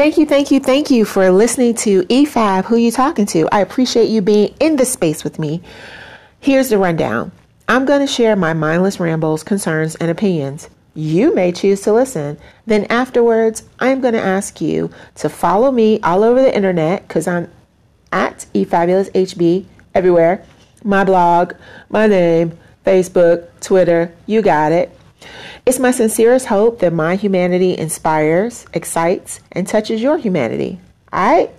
Thank you, thank you, thank you for listening to E5 Who You Talking to. I appreciate you being in the space with me. Here's the rundown. I'm going to share my mindless rambles, concerns, and opinions. You may choose to listen. Then afterwards, I'm going to ask you to follow me all over the internet because I'm at eFabulousHB everywhere. My blog, my name, Facebook, Twitter, you got it. It's my sincerest hope that my humanity inspires, excites, and touches your humanity. All right?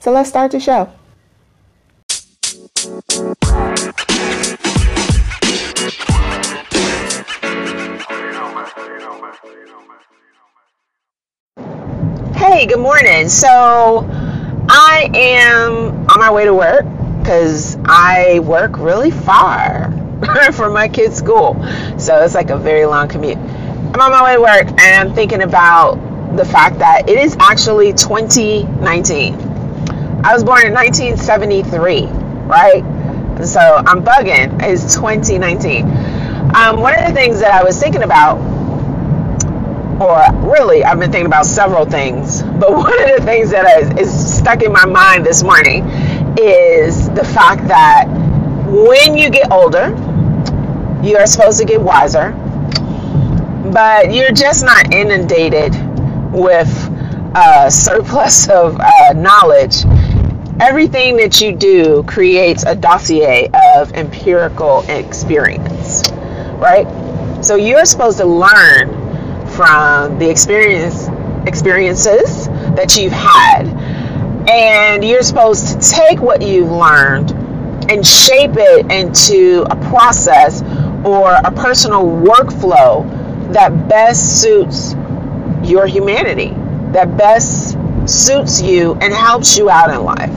So let's start the show. Hey, good morning. So I am on my way to work because I work really far for my kids' school. So it's like a very long commute. I'm on my way to work and I'm thinking about the fact that it is actually 2019. I was born in 1973, right? So I'm bugging. It's 2019. Um, one of the things that I was thinking about, or really, I've been thinking about several things, but one of the things that is, is stuck in my mind this morning is the fact that when you get older, you are supposed to get wiser, but you're just not inundated with a surplus of uh, knowledge. Everything that you do creates a dossier of empirical experience, right? So you're supposed to learn from the experience experiences that you've had, and you're supposed to take what you've learned and shape it into a process or a personal workflow that best suits your humanity, that best suits you and helps you out in life.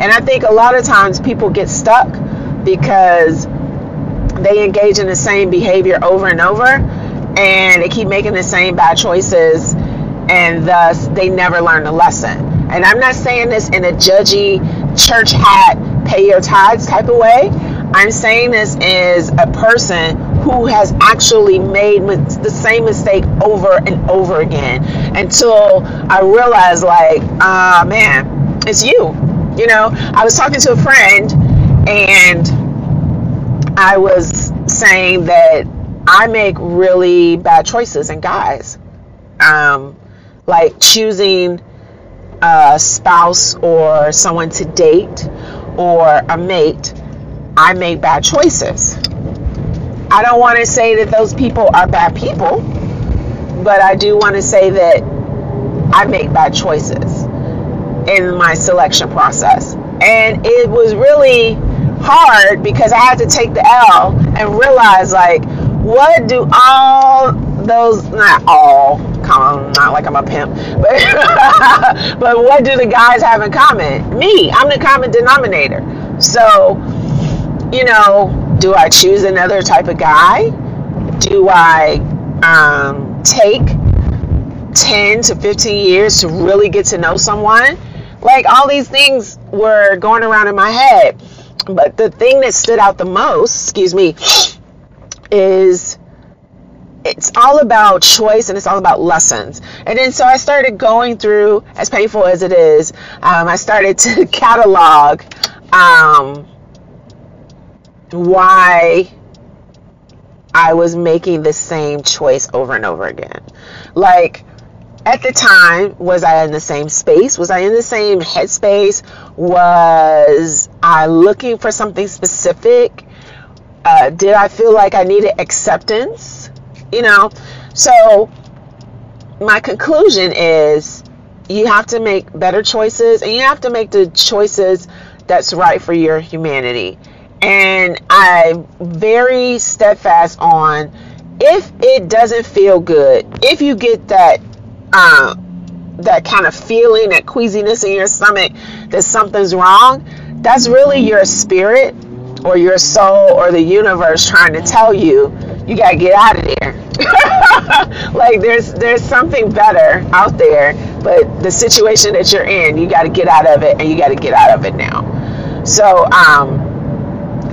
And I think a lot of times people get stuck because they engage in the same behavior over and over and they keep making the same bad choices and thus they never learn the lesson. And I'm not saying this in a judgy church hat, pay your tithes type of way. I'm saying this is a person who has actually made the same mistake over and over again until I realized, like, ah, uh, man, it's you. You know, I was talking to a friend and I was saying that I make really bad choices in guys. Um, like choosing a spouse or someone to date or a mate I make bad choices. I don't want to say that those people are bad people, but I do want to say that I make bad choices in my selection process. And it was really hard because I had to take the L and realize like what do all those not all come not like I'm a pimp but but what do the guys have in common me I'm the common denominator so you know, do I choose another type of guy? Do I um, take 10 to 15 years to really get to know someone? Like all these things were going around in my head. But the thing that stood out the most, excuse me, is it's all about choice and it's all about lessons. And then so I started going through, as painful as it is, um, I started to catalog um, why I was making the same choice over and over again. Like, at the time, was I in the same space? Was I in the same headspace? Was I looking for something specific? Uh, did I feel like I needed acceptance? You know, so my conclusion is you have to make better choices and you have to make the choices that's right for your humanity and I'm very steadfast on if it doesn't feel good, if you get that um, that kind of feeling, that queasiness in your stomach that something's wrong, that's really your spirit or your soul or the universe trying to tell you you gotta get out of there. like there's there's something better out there, but the situation that you're in, you gotta get out of it and you gotta get out of it now. So um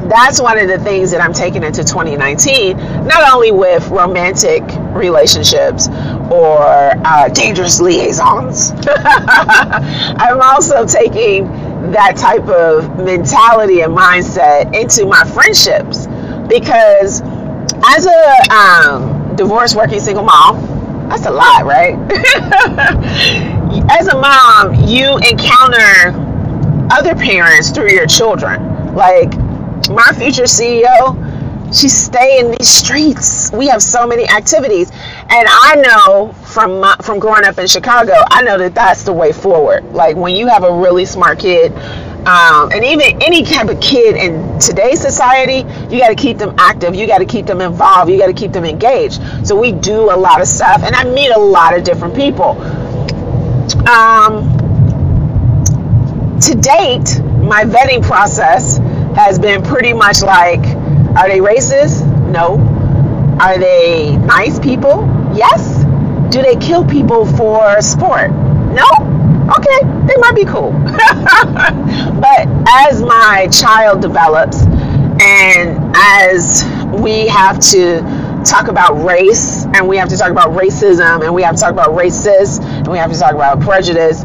that's one of the things that I'm taking into 2019, not only with romantic relationships or uh, dangerous liaisons. I'm also taking that type of mentality and mindset into my friendships because as a um, divorced working single mom, that's a lot, right? as a mom, you encounter other parents through your children. Like my future CEO, she stay in these streets. We have so many activities, and I know from my, from growing up in Chicago, I know that that's the way forward. Like when you have a really smart kid, um, and even any type of kid in today's society, you got to keep them active. You got to keep them involved. You got to keep them engaged. So we do a lot of stuff, and I meet a lot of different people. Um, to date, my vetting process has been pretty much like are they racist? No. Are they nice people? Yes. Do they kill people for sport? No. Okay, they might be cool. but as my child develops and as we have to talk about race and we have to talk about racism and we have to talk about racist and we have to talk about prejudice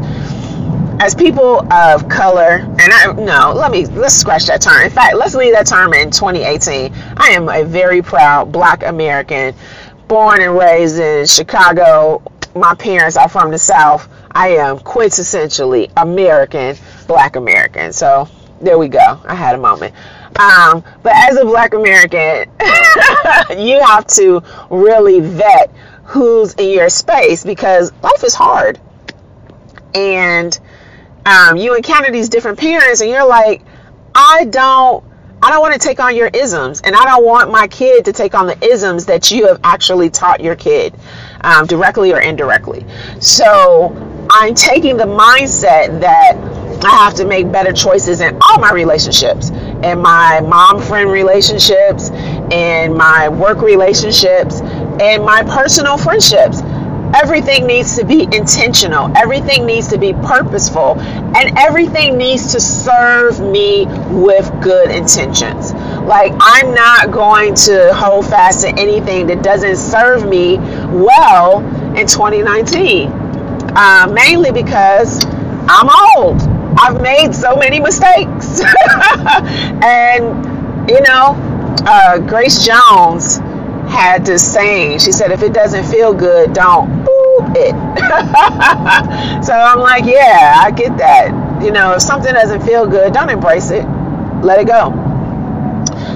as people of color, and I no, let me let's scratch that term. In fact, let's leave that term in 2018. I am a very proud Black American, born and raised in Chicago. My parents are from the South. I am quintessentially American, Black American. So there we go. I had a moment. Um, but as a Black American, you have to really vet who's in your space because life is hard. And um, you encounter these different parents and you're like, I don't I don't want to take on your isms, and I don't want my kid to take on the isms that you have actually taught your kid, um, directly or indirectly. So I'm taking the mindset that I have to make better choices in all my relationships, in my mom friend relationships, in my work relationships, and my personal friendships everything needs to be intentional. Everything needs to be purposeful. And everything needs to serve me with good intentions. Like i'm not going to hold fast to anything that doesn't serve me well in 2019 uh, mainly because i'm old. I've made so many mistakes. And you know uh, grace jones had this saying. She said, if it doesn't feel good, don't it. so I'm like, yeah, I get that. You know, if something doesn't feel good, don't embrace it. Let it go.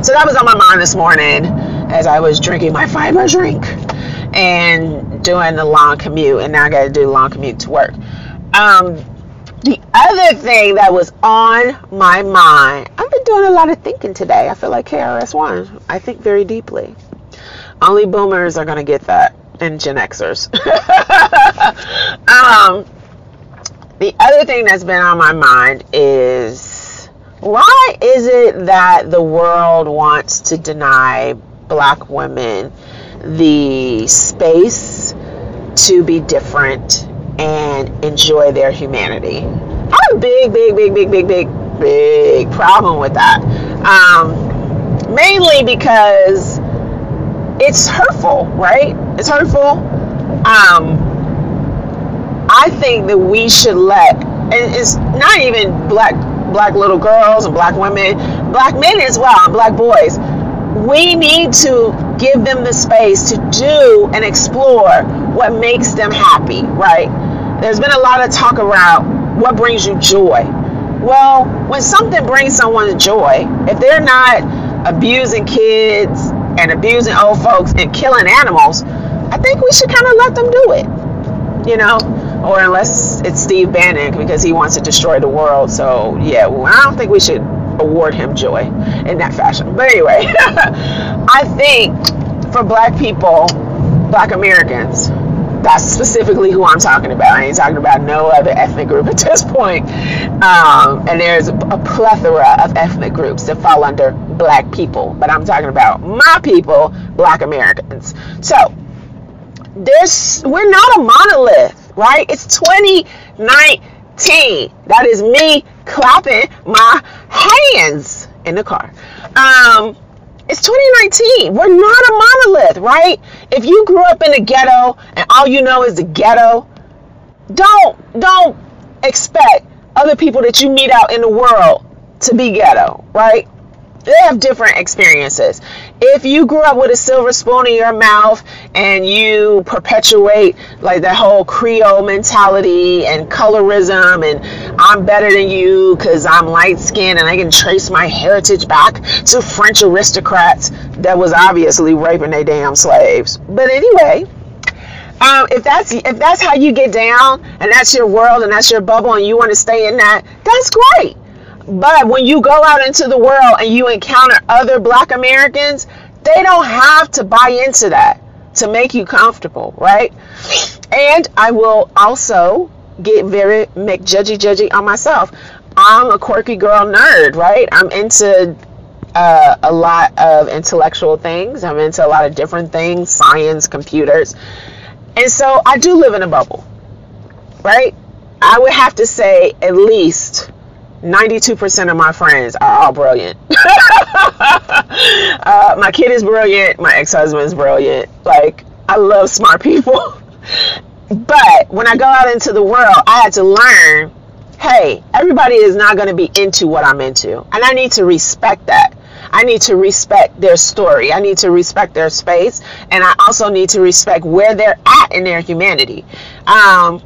So that was on my mind this morning as I was drinking my fiber drink and doing the long commute. And now I got to do long commute to work. Um, the other thing that was on my mind, I've been doing a lot of thinking today. I feel like KRS-One. I think very deeply. Only boomers are going to get that, and Gen Xers. um, the other thing that's been on my mind is why is it that the world wants to deny black women the space to be different and enjoy their humanity? I have a big, big, big, big, big, big, big problem with that. Um, mainly because it's hurtful, right? It's hurtful. Um, I think that we should let, and it's not even black black little girls and black women, black men as well, and black boys. We need to give them the space to do and explore what makes them happy, right? There's been a lot of talk around what brings you joy. Well, when something brings someone joy, if they're not abusing kids, and abusing old folks and killing animals, I think we should kind of let them do it. You know, or unless it's Steve Bannon because he wants to destroy the world. So yeah, well, I don't think we should award him joy in that fashion. But anyway, I think for black people, black Americans, that's specifically who I'm talking about. I ain't talking about no other ethnic group at this point. Um, and there's a plethora of ethnic groups that fall under black people, but I'm talking about my people, black Americans. So there's we're not a monolith, right? It's 2019. That is me clapping my hands in the car. Um, it's 2019. We're not a monolith, right? If you grew up in the ghetto and all you know is the ghetto, don't don't expect other people that you meet out in the world to be ghetto, right? They have different experiences. If you grew up with a silver spoon in your mouth and you perpetuate like that whole Creole mentality and colorism and I'm better than you because I'm light skinned and I can trace my heritage back to French aristocrats that was obviously raping their damn slaves. But anyway, um, if that's if that's how you get down and that's your world and that's your bubble and you want to stay in that, that's great. But when you go out into the world and you encounter other black Americans, they don't have to buy into that to make you comfortable, right? And I will also get very judgy judgy on myself. I'm a quirky girl nerd, right? I'm into uh, a lot of intellectual things. I'm into a lot of different things, science, computers. And so I do live in a bubble, right? I would have to say at least 92% of my friends are all brilliant. uh, my kid is brilliant. My ex husband is brilliant. Like, I love smart people. but when I go out into the world, I had to learn hey, everybody is not going to be into what I'm into. And I need to respect that. I need to respect their story. I need to respect their space. And I also need to respect where they're at in their humanity. Um,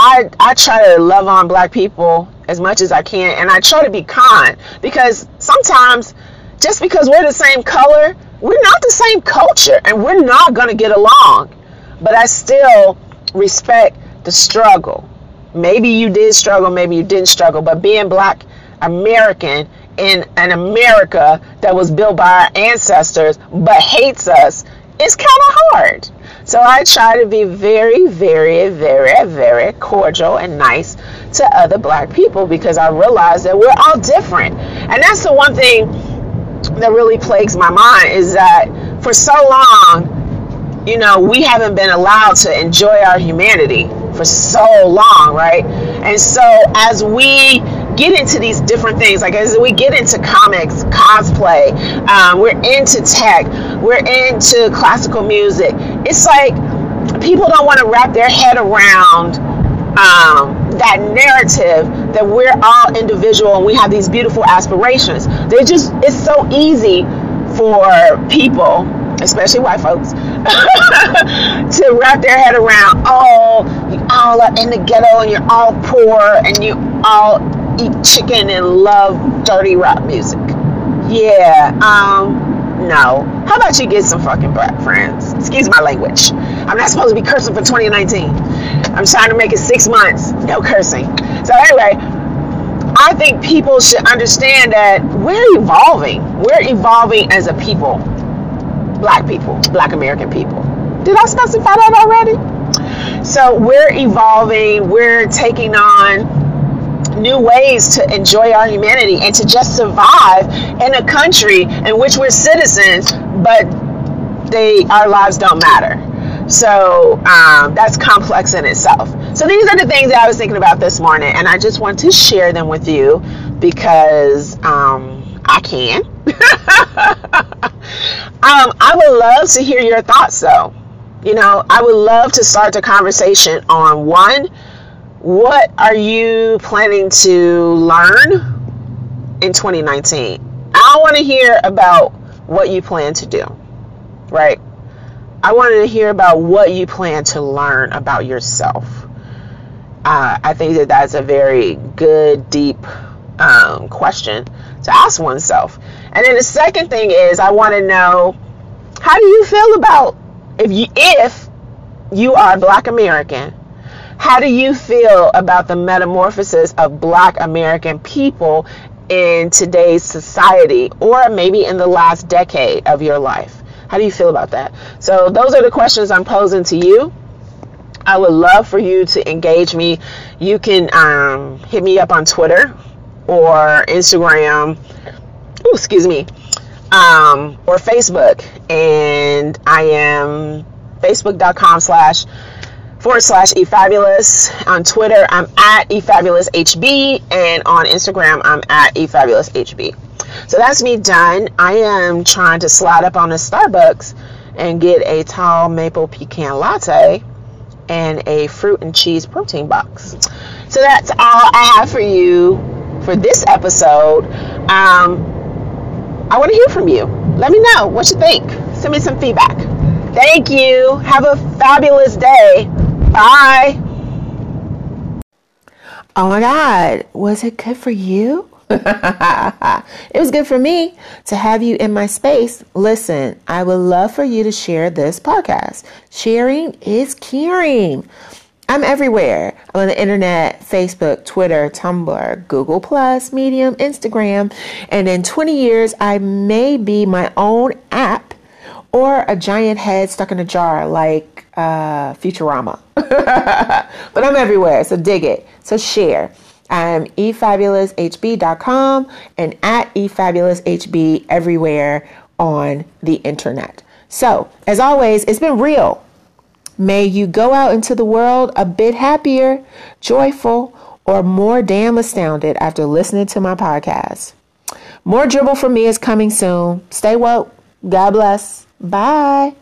I, I try to love on black people as much as I can and I try to be kind because sometimes just because we're the same color, we're not the same culture and we're not going to get along. But I still respect the struggle. Maybe you did struggle, maybe you didn't struggle, but being black American in an America that was built by our ancestors but hates us is kind of hard. So I try to be very, very, very, very cordial and nice to other black people because I realize that we're all different. And that's the one thing that really plagues my mind is that for so long, you know, we haven't been allowed to enjoy our humanity for so long, right? And so as we get into these different things, like as we get into comics, cosplay, um, we're into tech, we're into classical music. It's like people don't want to wrap their head around um, that narrative that we're all individual and we have these beautiful aspirations. They just, it's so easy for people, especially white folks, to wrap their head around, oh, you all are in the ghetto and you're all poor and you all eat chicken and love dirty rap music. Yeah, um, no. How about you get some fucking black friends? Excuse my language. I'm not supposed to be cursing for 2019. I'm trying to make it six months, no cursing. So anyway, I think people should understand that we're evolving. We're evolving as a people. Black people, black American people. Did I specify that already? So we're evolving, we're taking on new ways to enjoy our humanity and to just survive in a country in which we're citizens, but they our lives don't matter. So um, that's complex in itself. So these are the things that I was thinking about this morning, and I just want to share them with you because um, I can. um, I would love to hear your thoughts, though. You know, I would love to start the conversation on one what are you planning to learn in 2019? I want to hear about what you plan to do, right? I wanted to hear about what you plan to learn about yourself. Uh, I think that that's a very good, deep um, question to ask oneself. And then the second thing is, I want to know how do you feel about if you if you are Black American how do you feel about the metamorphosis of black American people in today's society or maybe in the last decade of your life? How do you feel about that? So, those are the questions I'm posing to you. I would love for you to engage me. You can um, hit me up on Twitter or Instagram. Ooh, excuse me. Um, or Facebook. And I am facebook.com slash forward slash efabulous. On Twitter, I'm at efabuloushb, and on Instagram, I'm at efabuloushb. So that's me done. I am trying to slide up on a Starbucks and get a tall maple pecan latte and a fruit and cheese protein box. So that's all I have for you for this episode. Um, I want to hear from you. Let me know what you think. Send me some feedback. Thank you. Have a fabulous day. Bye. Oh my God, was it good for you? it was good for me to have you in my space. Listen, I would love for you to share this podcast. Sharing is caring. I'm everywhere. I'm on the internet, Facebook, Twitter, Tumblr, Google Plus, Medium, Instagram, and in 20 years I may be my own app or a giant head stuck in a jar like uh, Futurama. but I'm everywhere, so dig it. So share. I'm efabuloushb.com and at efabuloushb everywhere on the internet. So, as always, it's been real. May you go out into the world a bit happier, joyful, or more damn astounded after listening to my podcast. More dribble from me is coming soon. Stay woke. God bless. Bye.